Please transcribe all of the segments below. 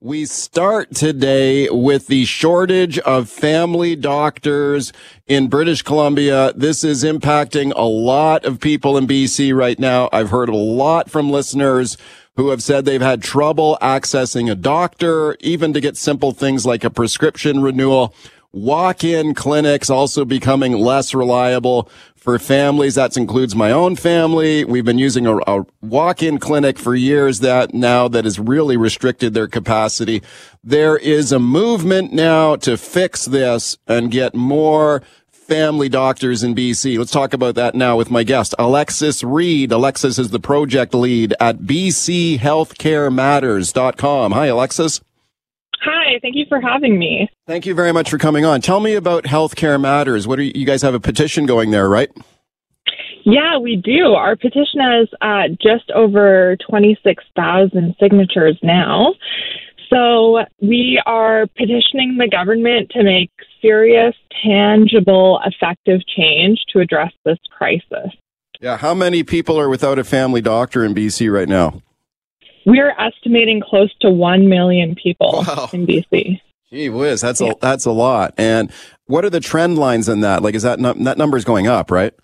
We start today with the shortage of family doctors in British Columbia. This is impacting a lot of people in BC right now. I've heard a lot from listeners who have said they've had trouble accessing a doctor, even to get simple things like a prescription renewal. Walk-in clinics also becoming less reliable for families. That includes my own family. We've been using a, a walk-in clinic for years that now that has really restricted their capacity. There is a movement now to fix this and get more family doctors in BC. Let's talk about that now with my guest, Alexis Reed. Alexis is the project lead at bchealthcarematters.com. Hi, Alexis. Hi, thank you for having me. Thank you very much for coming on. Tell me about Healthcare Matters. What are you, you guys have a petition going there, right? Yeah, we do. Our petition has uh, just over 26,000 signatures now. So we are petitioning the government to make serious, tangible, effective change to address this crisis. Yeah, how many people are without a family doctor in BC right now? We're estimating close to 1 million people Wow. in BC. Gee whiz, that's a that's a lot. And what are the trend lines in that? Like, is that num- that number is going up, right?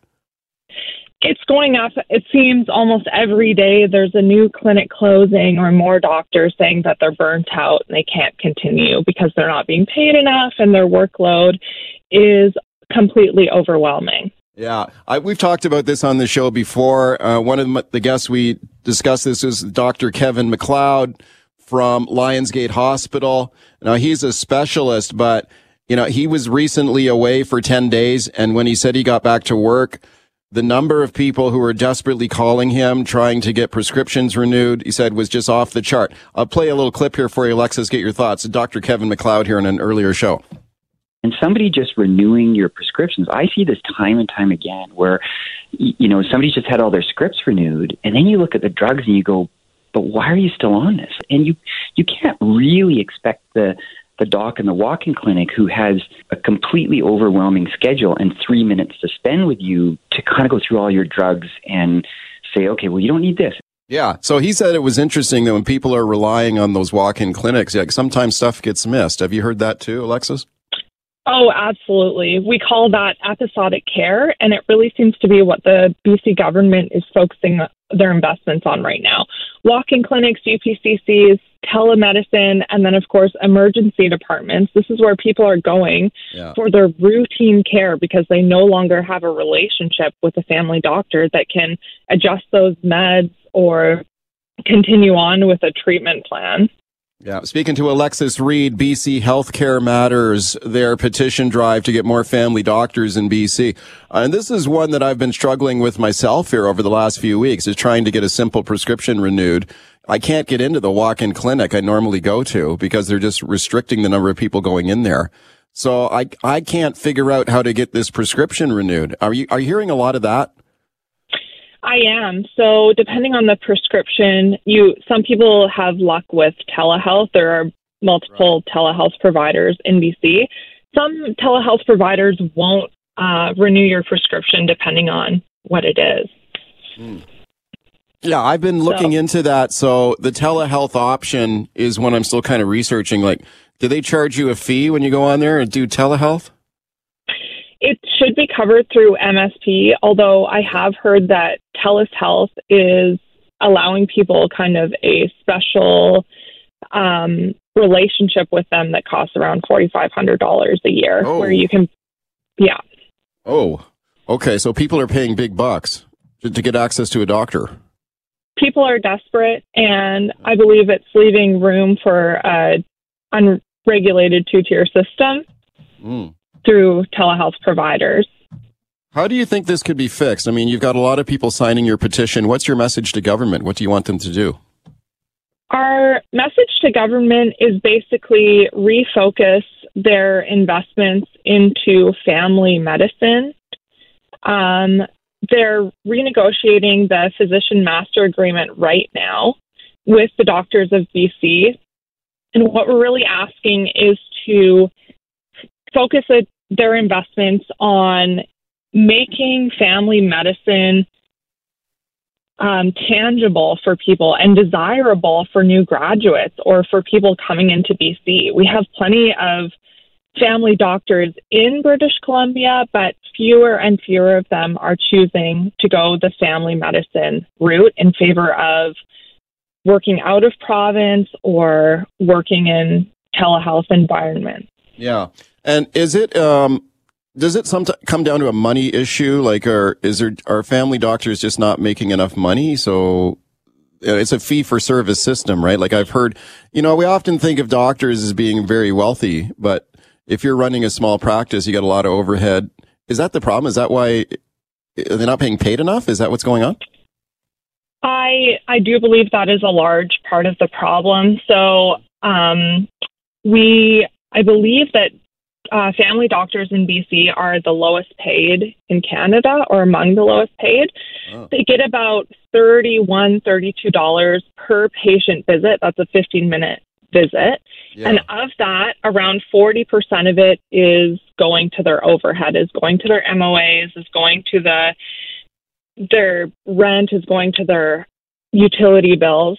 It's going up. It seems almost every day there's a new clinic closing or more doctors saying that they're burnt out and they can't continue because they're not being paid enough and their workload is completely overwhelming. Yeah, I, we've talked about this on the show before. Uh, one of the guests we discussed this is Dr. Kevin McLeod from Lions Gate Hospital. Now he's a specialist, but you know he was recently away for ten days, and when he said he got back to work, the number of people who were desperately calling him trying to get prescriptions renewed, he said, was just off the chart. I'll play a little clip here for you, Alexis. Get your thoughts. Dr. Kevin McLeod here in an earlier show. And somebody just renewing your prescriptions. I see this time and time again where, you know, somebody just had all their scripts renewed, and then you look at the drugs and you go, but why are you still on this? And you you can't really expect the the doc in the walk-in clinic who has a completely overwhelming schedule and three minutes to spend with you to kind of go through all your drugs and say, okay, well, you don't need this. Yeah. So he said it was interesting that when people are relying on those walk-in clinics, like sometimes stuff gets missed. Have you heard that too, Alexis? Oh, absolutely. We call that episodic care, and it really seems to be what the BC government is focusing their investments on right now. Walk in clinics, UPCCs, telemedicine, and then, of course, emergency departments. This is where people are going Yeah. for their routine care because they no longer have a relationship with a family doctor that can adjust those meds or continue on with a treatment plan. Yeah. Speaking to Alexis Reed, BC Healthcare Matters, their petition drive to get more family doctors in BC. Uh, and this is one that I've been struggling with myself here over the last few weeks is trying to get a simple prescription renewed. I can't get into the walk-in clinic I normally go to because they're just restricting the number of people going in there. So I, I can't figure out how to get this prescription renewed. Are you, are you hearing a lot of that? I am. So depending on the prescription, you some people have luck with telehealth. There are multiple telehealth providers in BC. Some telehealth providers won't uh, renew your prescription depending on what it is. Yeah, I've been looking So- into that. So the telehealth option is one I'm still kind of researching. Like, do they charge you a fee when you go on there and do telehealth? It be covered through MSP, although I have heard that TELUS Health is allowing people kind of a special um, relationship with them that costs around $4,500 a year, Oh. where you can, yeah. Oh, okay. So people are paying big bucks to, to get access to a doctor. people are desperate, and I believe it's leaving room for a unregulated two-tier system Mm. Through telehealth providers. How do you think this could be fixed? I mean, you've got a lot of people signing your petition. What's your message to government? What do you want them to do? Our message to government is basically refocus their investments into family medicine. Um, they're renegotiating the physician master agreement right now with the doctors of BC. And what we're really asking is to focus their investments on making family medicine um, tangible for people and desirable for new graduates or for people coming into BC. We have plenty of family doctors in British Columbia, but fewer and fewer of them are choosing to go the family medicine route in favor of working out of province or working in telehealth environments. Yeah. And is it um does it sometimes come down to a money issue? Like, are is there are family doctors just not making enough money? So it's a fee for service system, right? Like I've heard, you know, we often think of doctors as being very wealthy, but if you're running a small practice, you got a lot of overhead. Is that the problem? Is that why they're not paying paid enough? Is that what's going on? I I do believe that is a large part of the problem. So um, we I believe that uh, family doctors in BC are the lowest paid in Canada or among the lowest paid. Oh. They get about $31, $32 per patient visit. That's a 15 minute visit. Yeah. And of that, around 40% of it is going to their overhead, is going to their MOAs, is going to the their rent, is going to their utility bills.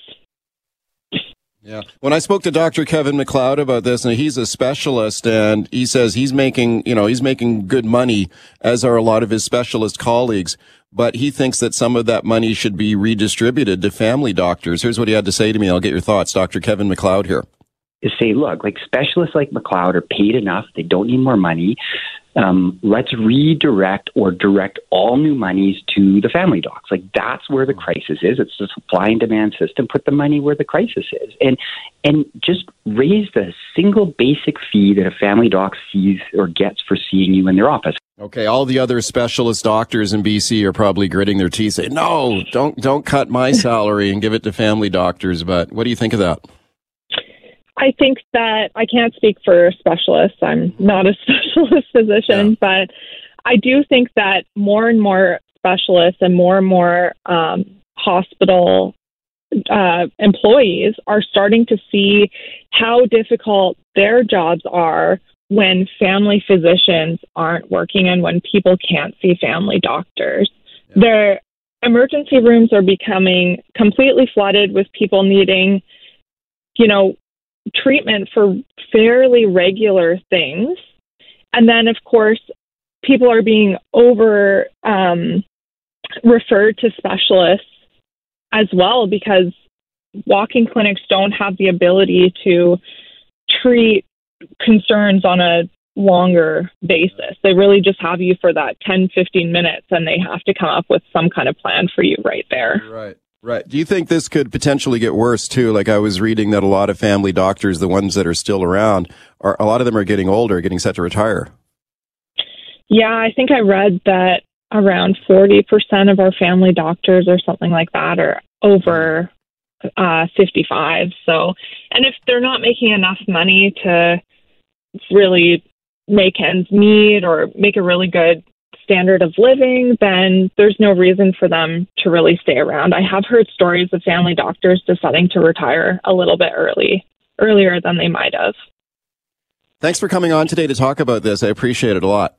Yeah. When I spoke to Dr. Kevin McLeod about this, and he's a specialist, and he says he's making, you know, he's making good money, as are a lot of his specialist colleagues. But he thinks that some of that money should be redistributed to family doctors. Here's what he had to say to me. I'll get your thoughts. Dr. Kevin McLeod here. Is say, look, like specialists like McLeod are paid enough. They don't need more money um, let's redirect or direct all new monies to the family docs. Like that's where the crisis is. It's the supply and demand system. Put the money where the crisis is, and and just raise the single basic fee that a family doc sees or gets for seeing you in their office. Okay, all the other specialist doctors in BC are probably gritting their teeth, saying, "No, don't don't cut my salary and give it to family doctors." But what do you think of that? I think that I can't speak for specialists. I'm not a specialist physician, yeah. but I do think that more and more specialists and more and more um, hospital uh, employees are starting to see how difficult their jobs are when family physicians aren't working and when people can't see family doctors. Yeah. Their emergency rooms are becoming completely flooded with people needing, you know, treatment for fairly regular things. And then, of course, people are being over um, referred to specialists as well because walking clinics don't have the ability to treat concerns on a longer basis. They really just have you for that 10, 15 minutes and they have to come up with some kind of plan for you right there. Right. Right. Do you think this could potentially get worse too? Like I was reading that a lot of family doctors, the ones that are still around, are a lot of them are getting older, getting set to retire. Yeah, I think I read that around 40% of our family doctors or something like that are over uh, 55. So, and if they're not making enough money to really make ends meet or make a really good standard of living, then there's no reason for them to really stay around. I have heard stories of family doctors deciding to retire a little bit early, earlier than they might have. Thanks for coming on today to talk about this. I appreciate it a lot.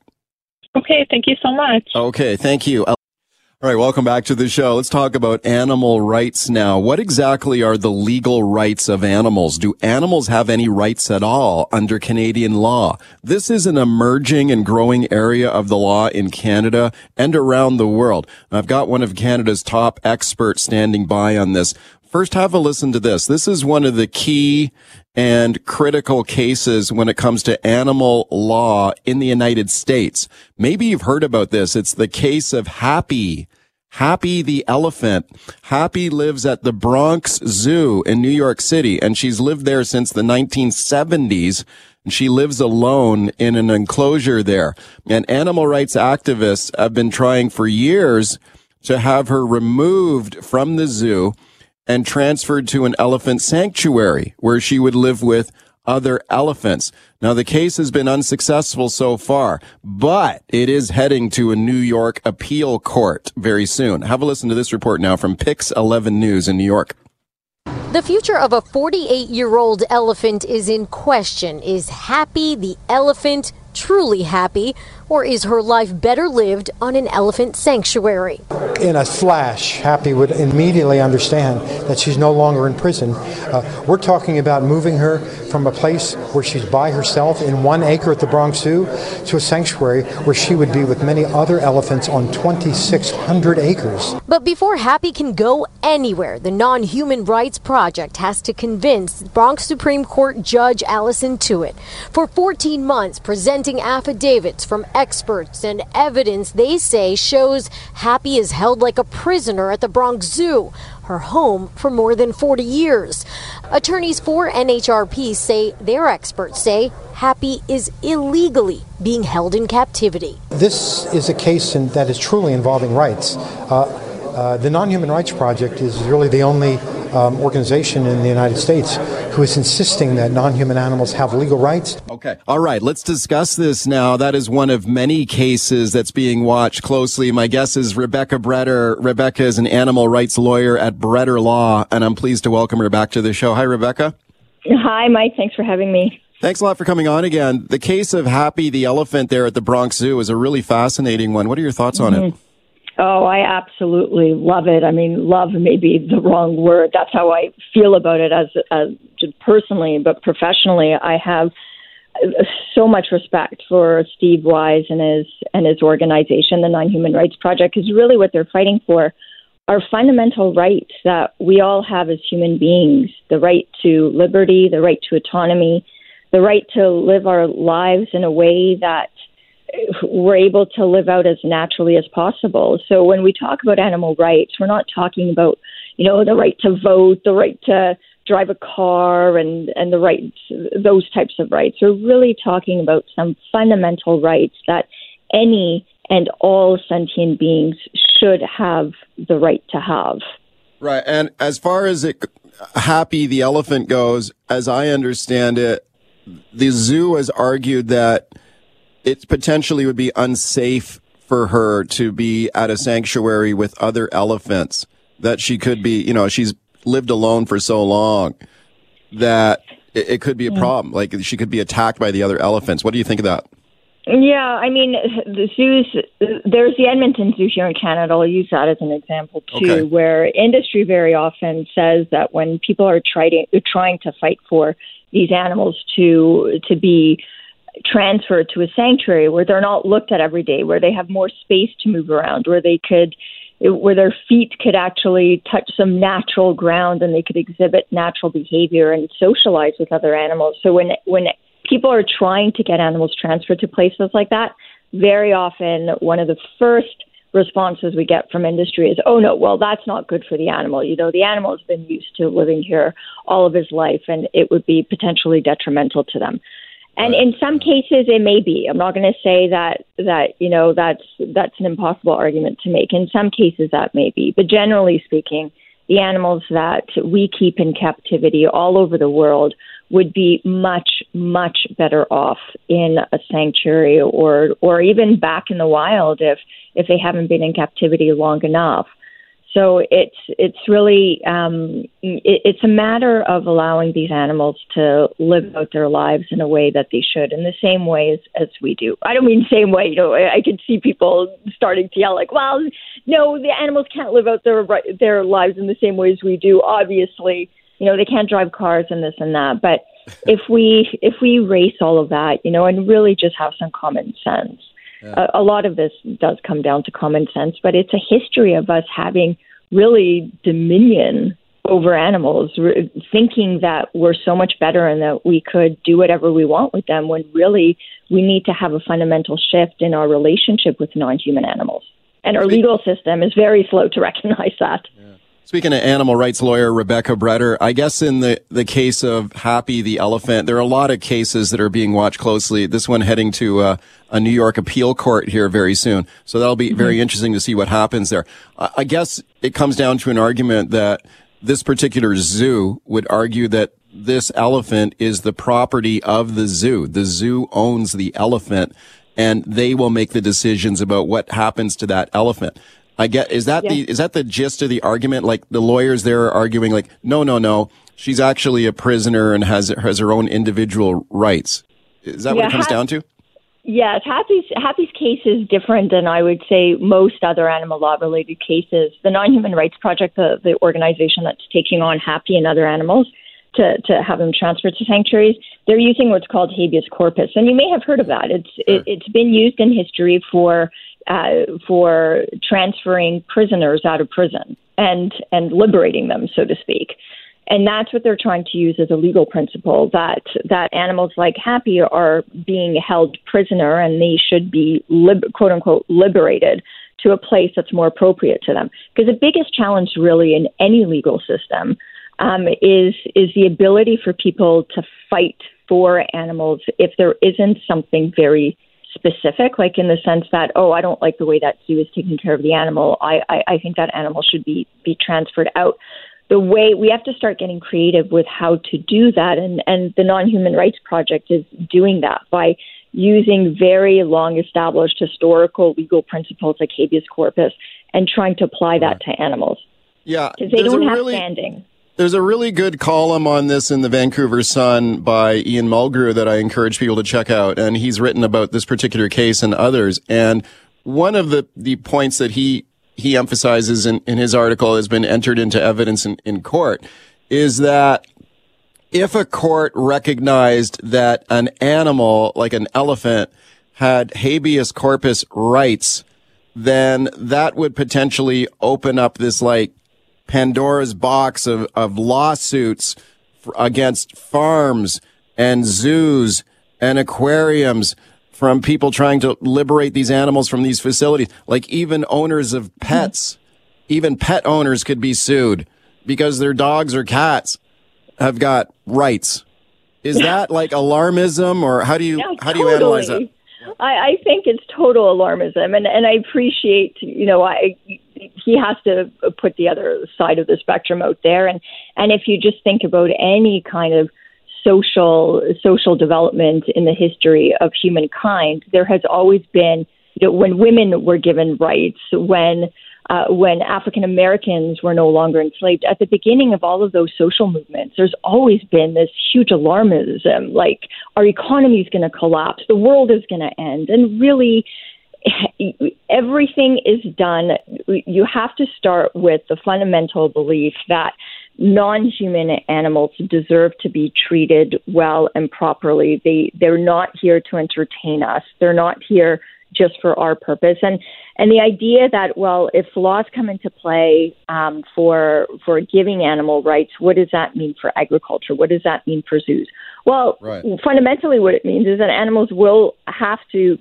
Okay, thank you so much. Okay, thank you. All right, welcome back to the show. Let's talk about animal rights now. What exactly are the legal rights of animals? Do animals have any rights at all under Canadian law? This is an emerging and growing area of the law in Canada and around the world. I've got one of Canada's top experts standing by on this. First, have a listen to this. This is one of the key and critical cases when it comes to animal law in the United States. Maybe you've heard about this. It's the case of Happy. Happy the elephant. Happy lives at the Bronx Zoo in New York City, and she's lived there since the 1970s. And she lives alone in an enclosure there. And animal rights activists have been trying for years to have her removed from the zoo and transferred to an elephant sanctuary where she would live with other elephants. Now, the case has been unsuccessful so far, but it is heading to a New York appeal court very soon. Have a listen to this report now from Pix 11 News in New York. The future of a 48 year old elephant is in question. Is Happy the elephant truly happy, or is her life better lived on an elephant sanctuary? In a flash, Happy would immediately understand that she's no longer in prison. Uh, we're talking about moving her from a place where she's by herself in one acre at the Bronx Zoo to a sanctuary where she would be with many other elephants on 2,600 acres. But before Happy can go anywhere, the Non Human Rights Project has to convince Bronx Supreme Court Judge Allison Tuitt. For 14 months, presenting affidavits from experts and evidence they say shows Happy is held like a prisoner at the Bronx Zoo, her home for more than 40 years. Attorneys for NHRP say their experts say Happy is illegally being held in captivity. This is a case in, that is truly involving rights. Uh, uh, the Non Human Rights Project is really the only um, organization in the United States who is insisting that non human animals have legal rights. Okay. All right. Let's discuss this now. That is one of many cases that's being watched closely. My guess is Rebecca Breder. Rebecca is an animal rights lawyer at Breder Law, and I'm pleased to welcome her back to the show. Hi, Rebecca. Hi, Mike. Thanks for having me. Thanks a lot for coming on again. The case of Happy the elephant there at the Bronx Zoo is a really fascinating one. What are your thoughts on mm-hmm. it? Oh, I absolutely love it. I mean, love may be the wrong word. That's how I feel about it as, as personally, but professionally, I have so much respect for Steve Wise and his and his organization, the Non Human Rights Project, because really what they're fighting for are fundamental rights that we all have as human beings: the right to liberty, the right to autonomy, the right to live our lives in a way that we're able to live out as naturally as possible. So when we talk about animal rights, we're not talking about, you know, the right to vote, the right to drive a car and, and the rights, those types of rights. We're really talking about some fundamental rights that any and all sentient beings should have the right to have. Right. And as far as it, Happy the elephant goes, as I understand it, the zoo has argued that it potentially would be unsafe for her to be at a sanctuary with other elephants that she could be, you know, she's lived alone for so long that it, it could be a mm. problem. Like she could be attacked by the other elephants. What do you think of that? Yeah, I mean, the zoos, there's the Edmonton Zoo here in Canada. I'll use that as an example too, okay. where industry very often says that when people are trying trying to fight for these animals to to be transferred to a sanctuary where they're not looked at every day, where they have more space to move around, where they could where their feet could actually touch some natural ground and they could exhibit natural behavior and socialize with other animals. So when when people are trying to get animals transferred to places like that, very often one of the first responses we get from industry is, oh no, well, that's not good for the animal. You know, the animal has been used to living here all of his life and it would be potentially detrimental to them. And in some cases, it may be. I'm not going to say that that you know that's that's an impossible argument to make. In some cases, that may be, but generally speaking, the animals that we keep in captivity all over the world would be much much better off in a sanctuary or or even back in the wild if if they haven't been in captivity long enough. So it's it's really um, it, it's a matter of allowing these animals to live out their lives in a way that they should, in the same way as, as we do. I don't mean same way. You know, I, I can see people starting to yell like, "Well, no, the animals can't live out their their lives in the same way as we do." Obviously, you know, they can't drive cars and this and that. But if we if we erase all of that, you know, and really just have some common sense yeah. a, a lot of this does come down to common sense, but it's a history of us having really dominion over animals, re- thinking that we're so much better and that we could do whatever we want with them when really we need to have a fundamental shift in our relationship with non human animals. And our legal system is very slow to recognize that. Yeah. Speaking of animal rights lawyer Rebecca Breder, I guess in the, the case of Happy the elephant, there are a lot of cases that are being watched closely. This one heading to uh, a New York appeal court here very soon. So that'll be mm-hmm. very interesting to see what happens there. I, I guess it comes down to an argument that this particular zoo would argue that this elephant is the property of the zoo. The zoo owns the elephant and they will make the decisions about what happens to that elephant. I get is that the is that the gist of the argument? Like the lawyers there are arguing like, no, no, no, she's actually a prisoner and has has her own individual rights. Is that yeah, what it comes down to? Yes, Happy's Happy's case is different than I would say most other animal law related cases. The Non Human Rights Project, the, the organization that's taking on Happy and other animals to, to have them transferred to sanctuaries, they're using what's called habeas corpus, and you may have heard of that. It's it, it's been used in history for uh, for transferring prisoners out of prison and and liberating them, so to speak. And that's what they're trying to use as a legal principle that that animals like Happy are being held prisoner and they should be lib- quote unquote liberated to a place that's more appropriate to them. Because the biggest challenge, really, in any legal system um, is is the ability for people to fight for animals if there isn't something very specific, like in the sense that, oh, I don't like the way that zoo is taking care of the animal. I, I, I think that animal should be be transferred out. The way we have to start getting creative with how to do that, and and the Non Human Rights Project is doing that by using very long established historical legal principles like habeas corpus and trying to apply that to animals. Yeah, because they don't have really, standing. There's a really good column on this in the Vancouver Sun by Ian Mulgrew that I encourage people to check out. And he's written about this particular case and others. And one of the, the points that he, he emphasizes in, in his article has been entered into evidence in, in court is that if a court recognized that an animal like an elephant had habeas corpus rights, then that would potentially open up this like Pandora's box of, of lawsuits against farms and zoos and aquariums from people trying to liberate these animals from these facilities. Like even owners of pets, mm-hmm. even pet owners could be sued because their dogs or cats have got rights. Is that like alarmism or how do you, yeah, how do you analyze that? I, I think it's total alarmism, and and I appreciate you know I he has to put the other side of the spectrum out there, and and if you just think about any kind of social social development in the history of humankind, there has always been you know, when women were given rights, when uh, when African Americans were no longer enslaved. At the beginning of all of those social movements, there's always been this huge alarmism like our economy is going to collapse, the world is going to end. And really, everything is done. You have to start with the fundamental belief that non human animals deserve to be treated well and properly. They, they're not here to entertain us, they're not here just for our purpose. And and the idea that well, if laws come into play um, for for giving animal rights, what does that mean for agriculture? What does that mean for zoos? Well, right. fundamentally, what it means is that animals will have to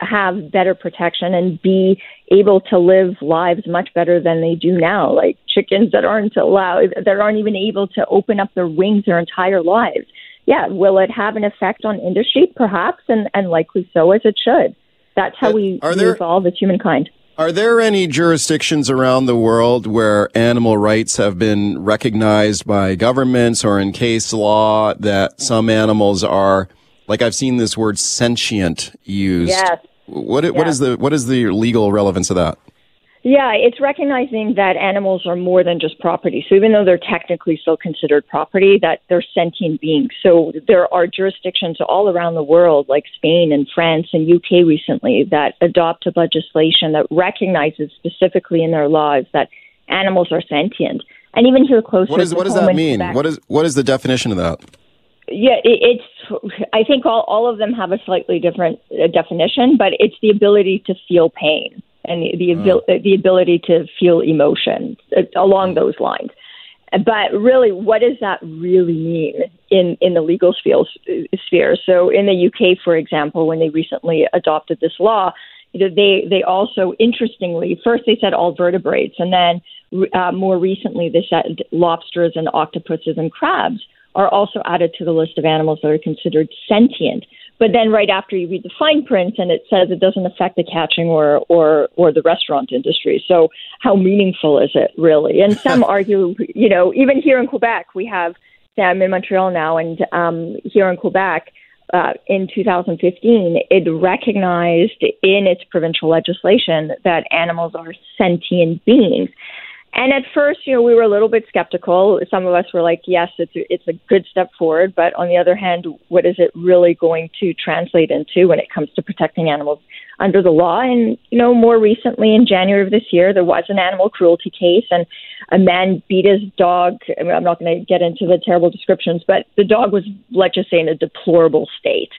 have better protection and be able to live lives much better than they do now. Like chickens that aren't allowed, that aren't even able to open up their wings their entire lives. Yeah, will it have an effect on industry? Perhaps, and, and likely so, as it should. That's how uh, we, we there, evolve as humankind. Are there any jurisdictions around the world where animal rights have been recognized by governments or in case law that some animals are, like I've seen this word sentient used? Yes. What, what is the what is the legal relevance of that? Yeah, it's recognizing that animals are more than just property. So even though they're technically still considered property, that they're sentient beings. So there are jurisdictions all around the world, like Spain and France and UK recently, that adopted legislation that recognizes specifically in their laws that animals are sentient. And even here closer, what, is, what does that mean? What is what is the definition of that? Yeah, it, it's. I think all all of them have a slightly different uh, definition, but it's the ability to feel pain and the the, abil- uh, the ability to feel emotion uh, along those lines. But really, what does that really mean in, in the legal sphere? So, in the UK, for example, when they recently adopted this law, they they also interestingly first they said all vertebrates, and then uh, more recently they said lobsters and octopuses and crabs are also added to the list of animals that are considered sentient But then right after you read the fine print and it says it doesn't affect the catching or or or the restaurant industry. So how meaningful is it really? And some argue, you know, even here in Quebec, we have. I'm in Montreal now, and um, here in Quebec, uh, in 2015, it recognized in its provincial legislation that animals are sentient beings. And at first, you know, we were a little bit skeptical. Some of us were like, yes, it's a, it's a good step forward. But on the other hand, what is it really going to translate into when it comes to protecting animals under the law? And, you know, more recently in January of this year, there was an animal cruelty case and a man beat his dog. I mean, I'm not going to get into the terrible descriptions, but the dog was, let's just say, in a deplorable state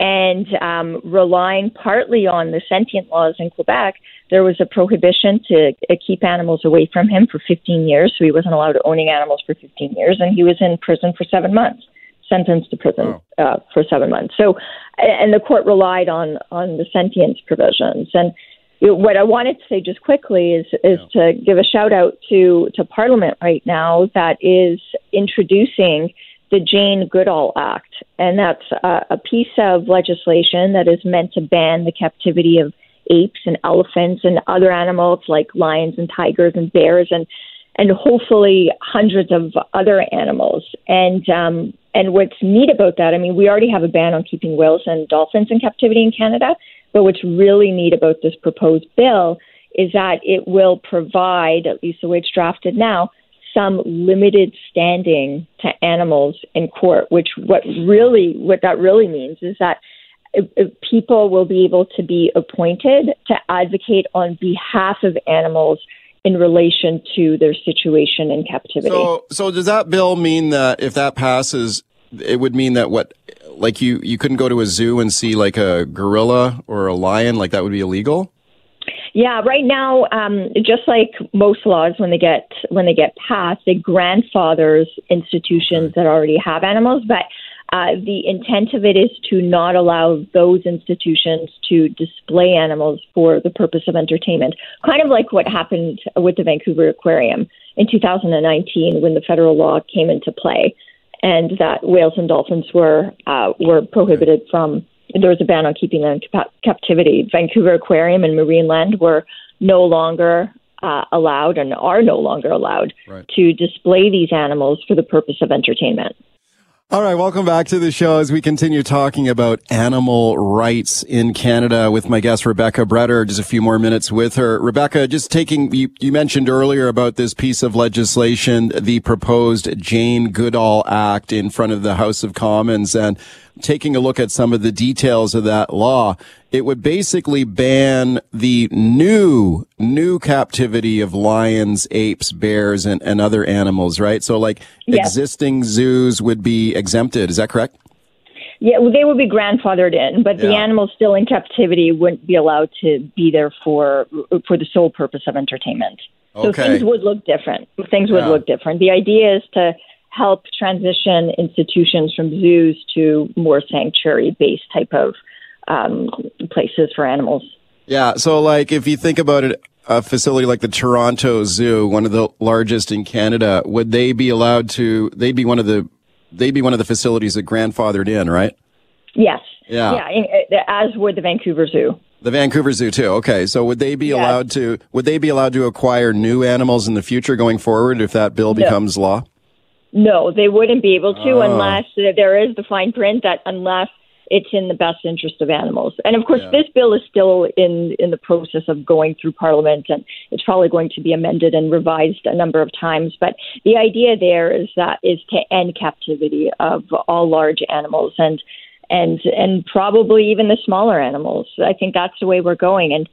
and um, relying partly on the sentient laws in Quebec, there was a prohibition to uh, keep animals away from him for 15 years. So he wasn't allowed owning animals for 15 years, and he was in prison for seven months, sentenced to prison oh. uh, for seven months. So, and the court relied on on the sentience provisions. And what I wanted to say just quickly is is yeah. to give a shout out to to Parliament right now that is introducing the Jane Goodall Act, and that's a, a piece of legislation that is meant to ban the captivity of apes and elephants and other animals like lions and tigers and bears and and hopefully hundreds of other animals. And um, and what's neat about that, I mean, we already have a ban on keeping whales and dolphins in captivity in Canada, but what's really neat about this proposed bill is that it will provide, at least the way it's drafted now, some limited standing to animals in court, which what really what that really means is that people will be able to be appointed to advocate on behalf of animals in relation to their situation in captivity. So, so does that bill mean that if that passes, it would mean that what, like you, you couldn't go to a zoo and see like a gorilla or a lion, like that would be illegal? Yeah, right now, um, just like most laws, when they get when they get passed, they grandfathers institutions that already have animals. But uh, the intent of it is to not allow those institutions to display animals for the purpose of entertainment. Kind of like what happened with the Vancouver Aquarium in 2019 when the federal law came into play, and that whales and dolphins were uh, were prohibited from there was a ban on keeping them in captivity. Vancouver Aquarium and Marineland were no longer uh, allowed and are no longer allowed right. to display these animals for the purpose of entertainment. All right, welcome back to the show as we continue talking about animal rights in Canada with my guest Rebecca Breder. Just a few more minutes with her. Rebecca, just taking you, you mentioned earlier about this piece of legislation, the proposed Jane Goodall Act in front of the House of Commons, and taking a look at some of the details of that law, it would basically ban the new, new captivity of lions, apes, bears, and, and other animals, right? So like yes. existing zoos would be exempted. Is that correct? Yeah, well, they would be grandfathered in, but yeah. the animals still in captivity wouldn't be allowed to be there for for the sole purpose of entertainment. Okay. So things would look different. Things would yeah. look different. The idea is to help transition institutions from zoos to more sanctuary based type of um, places for animals. Yeah. So, like, if you think about it, a facility like the Toronto Zoo, one of the largest in Canada, would they be allowed to? They'd be one of the they'd be one of the facilities that grandfathered in, right? Yes. Yeah. Yeah. As would the Vancouver Zoo. The Vancouver Zoo too. Okay, so would they be yes. allowed to? Would they be allowed to acquire new animals in the future going forward if that bill becomes no. law? No, they wouldn't be able to oh. unless there is the fine print that unless it's in the best interest of animals. And of course, yeah. this bill is still in in the process of going through Parliament, and it's probably going to be amended and revised a number of times. But the idea there is that is to end captivity of all large animals and and and probably even the smaller animals. I think that's the way we're going. And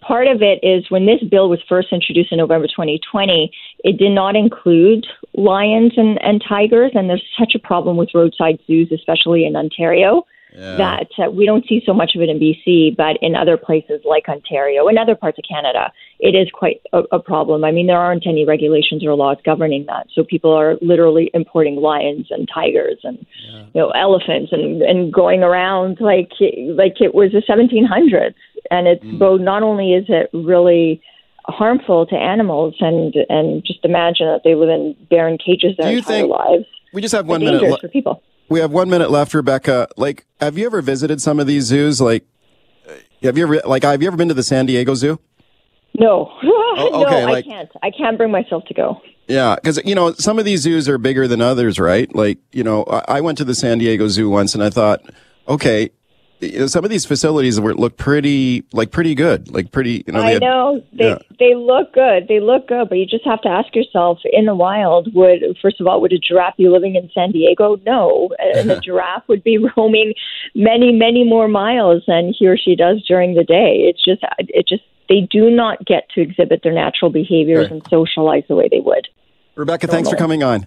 part of it is when this bill was first introduced in November 2020, it did not include lions and, and tigers, and there's such a problem with roadside zoos, especially in Ontario. Yeah. That uh, we don't see so much of it in BC, but in other places like Ontario and other parts of Canada, it is quite a, a problem. I mean, there aren't any regulations or laws governing that, so people are literally importing lions and tigers and yeah. you know elephants and and going around like like it was the 1700s and it's mm. both not only is it really harmful to animals and and just imagine that they live in barren cages their entire lives. We just have one minute for people. we have one minute left, Rebecca. Like, have you ever visited some of these zoos? Like, have you ever like have you ever been to the San Diego Zoo? No, Oh, okay, no, like- I can't. I can't bring myself to go. Yeah, because you know some of these zoos are bigger than others, right? Like you know, I, I went to the San Diego Zoo once, and I thought, okay, you know, some of these facilities were look pretty like pretty good, like pretty. You know, they I had- know they yeah. they look good. They look good, but you just have to ask yourself: in the wild, would first of all, would a giraffe be living in San Diego? No, and a giraffe would be roaming many, many more miles than he or she does during the day. It's just, it just, they do not get to exhibit their natural behaviors Right. and socialize the way they would. Rebecca, thanks for coming on.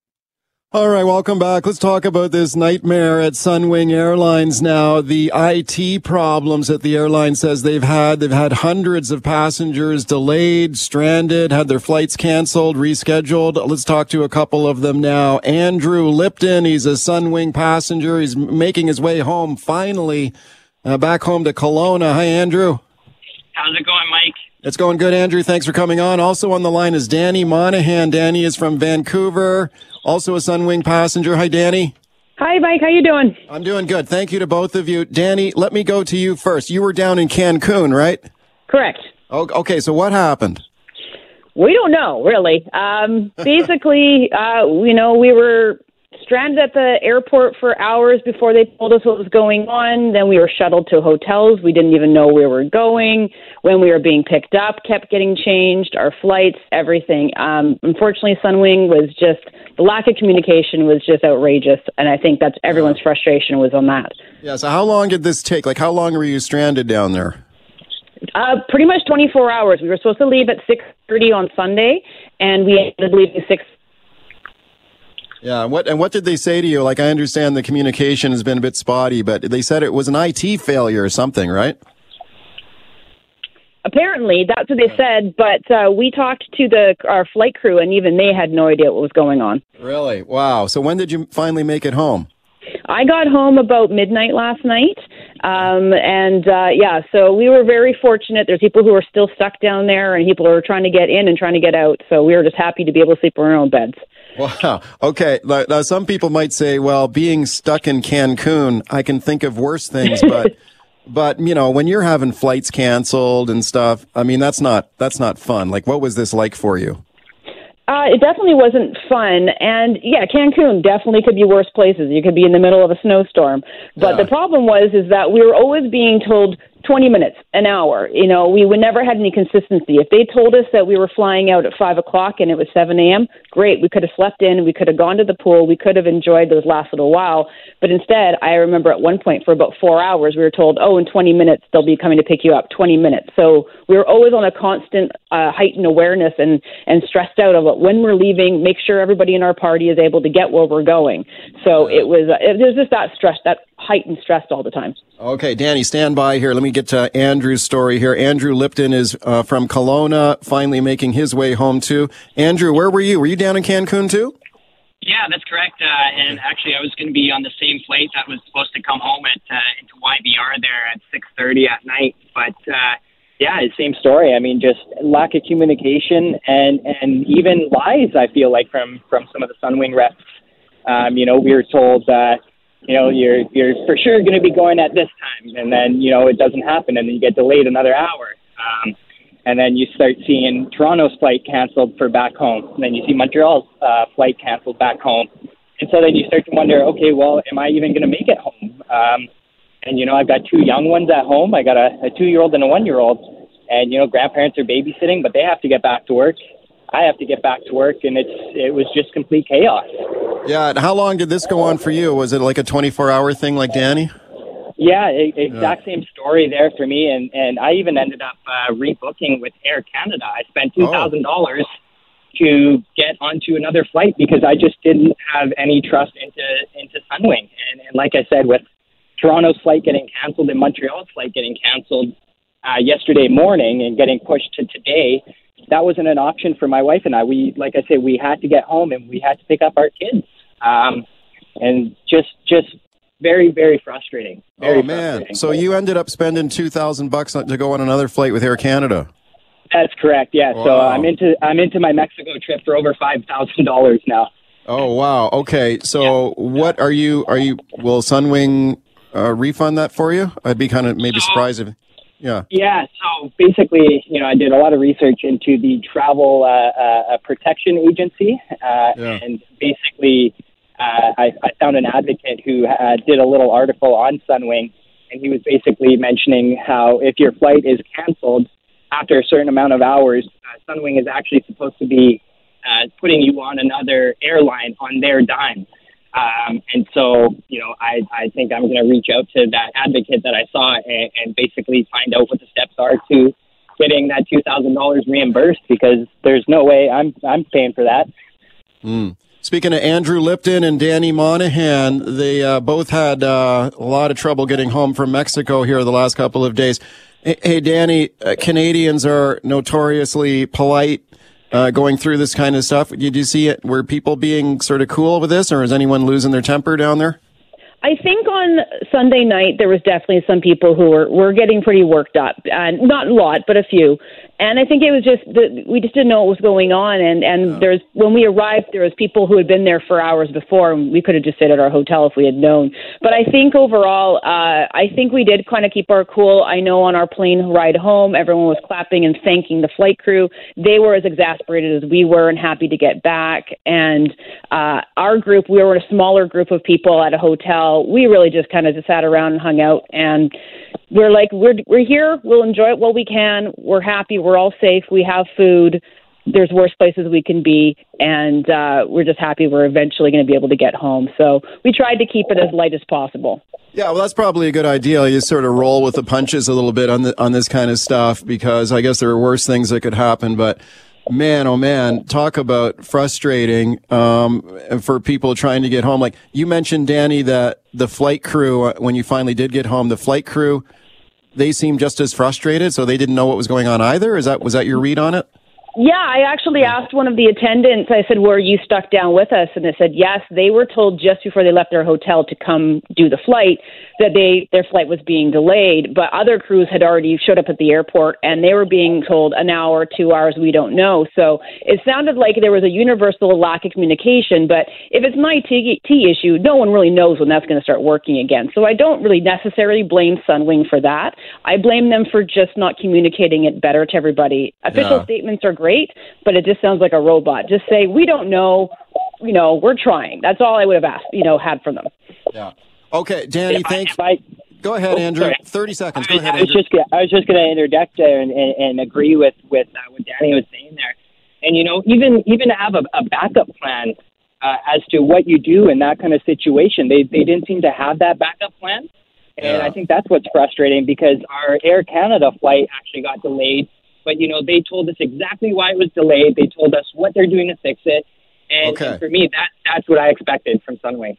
All right, welcome back. Let's talk about this nightmare at Sunwing Airlines now. The IT problems that the airline says they've had. They've had hundreds of passengers delayed, stranded, had their flights canceled, rescheduled. Let's talk to a couple of them now. Andrew Lipton, he's a Sunwing passenger. He's making his way home finally, uh, back home to Kelowna. Hi, Andrew. How's it going, Mike? It's going good, Andrew. Thanks for coming on. Also on the line is Danny Monahan. Danny is from Vancouver, also a Sunwing passenger. Hi, Danny. Hi, Mike. How you doing? I'm doing good. Thank you to both of you. Danny, let me go to you first. You were down in Cancun, right? Correct. Oh, okay, so what happened? We don't know really. Um, basically, uh, you know, we were stranded at the airport for hours before they told us what was going on. Then we were shuttled to hotels. We didn't even know where we were going. When we were being picked up, kept getting changed. Our flights, everything. Um, unfortunately, Sunwing was just the lack of communication was just outrageous, and I think that's everyone's frustration was on that. Yeah, so how long did this take? Like, how long were you stranded down there? Uh, pretty much 24 hours. We were supposed to leave at 6:30 on Sunday, and we ended up leaving six. Yeah, and what and what did they say to you? Like, I understand the communication has been a bit spotty, but they said it was an IT failure or something, right? Apparently, that's what they said. But uh, we talked to the our flight crew, and even they had no idea what was going on. Really? Wow. So when did you finally make it home? I got home about midnight last night, um, and uh, yeah, so we were very fortunate. There's people who are still stuck down there, and people are trying to get in and trying to get out. So we were just happy to be able to sleep in our own beds. Wow. Okay. Now, some people might say, well, being stuck in Cancun, I can think of worse things, but, but, you know, when you're having flights canceled and stuff, I mean, that's not, that's not fun. Like, what was this like for you? Uh, it definitely wasn't fun, and yeah, Cancun definitely could be worse places. You could be in the middle of a snowstorm, but Yeah. the problem was is that we were always being told 20 minutes, an hour. You know, we would never had any consistency. If they told us that we were flying out at five o'clock and it was 7 a.m., great. We could have slept in. We could have gone to the pool. We could have enjoyed those last little while. But instead, I remember at one point for about four hours, we were told, oh, in 20 minutes they'll be coming to pick you up. 20 minutes. So we were always on a constant uh, heightened awareness and and stressed out about when we're leaving. Make sure everybody in our party is able to get where we're going. So it was uh, it was just that stress, that heightened stress all the time. Okay, Danny, stand by here. Let me get to Andrew's story here. Andrew Lipton is uh, from Kelowna, finally making his way home too. Andrew, where were you? Were you down in Cancun too? Yeah, that's correct. Uh, and actually, I was going to be on the same flight that was supposed to come home at uh, into YVR there at 6:30 at night. But uh, yeah, same story. I mean, just lack of communication and and even lies. I feel like from from some of the Sunwing reps. Um, you know, we were told that you know you're you're for sure going to be going at this time, and then you know it doesn't happen, and then you get delayed another hour. Um, and then you start seeing Toronto's flight canceled for back home. And then you see Montreal's uh, flight canceled back home. and so then you start to wonder, okay, well, am I even going to make it home? Um, and you know, I've got two young ones at home. I got a, a two-year-old and a one-year-old, and you know, grandparents are babysitting, but they have to get back to work. I have to get back to work, and it's it was just complete chaos. Yeah. And how long did this go on for you? Was it like a 24 hour thing like Danny? Yeah, exact same story there for me, and and I even ended up uh, rebooking with Air Canada. I spent two thousand dollars to get onto another flight because I just didn't have any trust into into Sunwing. And, and like I said, with Toronto's flight getting canceled and Montreal's flight getting canceled uh, yesterday morning and getting pushed to today, that wasn't an option for my wife and I. We, like I said, we had to get home and we had to pick up our kids. Um, and just just very very frustrating. Very oh man! So you ended up spending two thousand bucks to go on another flight with Air Canada. That's correct. Yeah. So I'm into I'm into my Mexico trip for over five thousand dollars now. Oh wow. Okay. So what are you? Are you? Will Sunwing uh, refund that for you? I'd be kind of maybe surprised if. Yeah. Yeah. So basically, you know, I did a lot of research into the Travel uh, uh, Protection Agency, uh, Yeah. and basically, uh, I, I found an advocate who uh, did a little article on Sunwing, and he was basically mentioning how if your flight is canceled after a certain amount of hours, uh, Sunwing is actually supposed to be uh, putting you on another airline on their dime. Um, and so, you know, I, I think I'm going to reach out to that advocate that I saw and, and basically find out what the steps are to getting that two thousand dollars reimbursed because there's no way I'm I'm paying for that. Mm. Speaking of Andrew Lipton and Danny Monahan, they uh, both had uh, a lot of trouble getting home from Mexico here the last couple of days. Hey, Danny, uh, Canadians are notoriously polite uh, going through this kind of stuff. Did you see it? Were people being sort of cool with this, or is anyone losing their temper down there? I think on Sunday night there was definitely some people who were were getting pretty worked up, and not a lot, but a few. And I think it was just that we just didn't know what was going on. And and there's when we arrived, there was people who had been there for hours before, and we could have just stayed at our hotel if we had known. But I think overall, uh, I think we did kind of keep our cool. I know on our plane ride home, everyone was clapping and thanking the flight crew. They were as exasperated as we were and happy to get back. And uh, our group, we were a smaller group of people at a hotel. We really just kind of just sat around and hung out and we're like we're we're here. We'll enjoy it while we can. We're happy. We're all safe. We have food. There's worse places we can be and uh we're just happy we're eventually going to be able to get home. So we tried to keep it as light as possible. Yeah, well, that's probably a good idea. You sort of roll with the punches a little bit on the, on this kind of stuff because I guess there are worse things that could happen. But man, oh man, talk about frustrating um, for people trying to get home. Like you mentioned, Danny, that the flight crew, uh, when you finally did get home, the flight crew, they seemed just as frustrated, so they didn't know what was going on either. Is that was that your read on it? Yeah, I actually asked one of the attendants, I said, Were you stuck down with us? And they said, Yes. They were told just before they left their hotel to come do the flight that they their flight was being delayed. But other crews had already showed up at the airport and they were being told an hour, two hours, we don't know. So it sounded like there was a universal lack of communication. But if it's an IT issue, no one really knows when that's going to start working again. So I don't really necessarily blame Sunwing for that. I blame them for just not communicating it better to everybody. Official Yeah. statements are great, but it just sounds like a robot. Just say, we don't know, you know, we're trying. That's all I would have asked, you know, had from them. Yeah. Okay, Danny, If thanks. if I- Go ahead, Oh, Andrew. sorry. Thirty seconds. Go I, ahead, I was Andrew. just gonna, I was just going to interject there and, and, and agree with with uh, what Danny was saying there. And you know, even even to have a, a backup plan uh, as to what you do in that kind of situation, they they didn't seem to have that backup plan. And Yeah. I think that's what's frustrating because our Air Canada flight actually got delayed. But you know, they told us exactly why it was delayed. They told us what they're doing to fix it. And, Okay. and for me, that that's what I expected from Sunwing.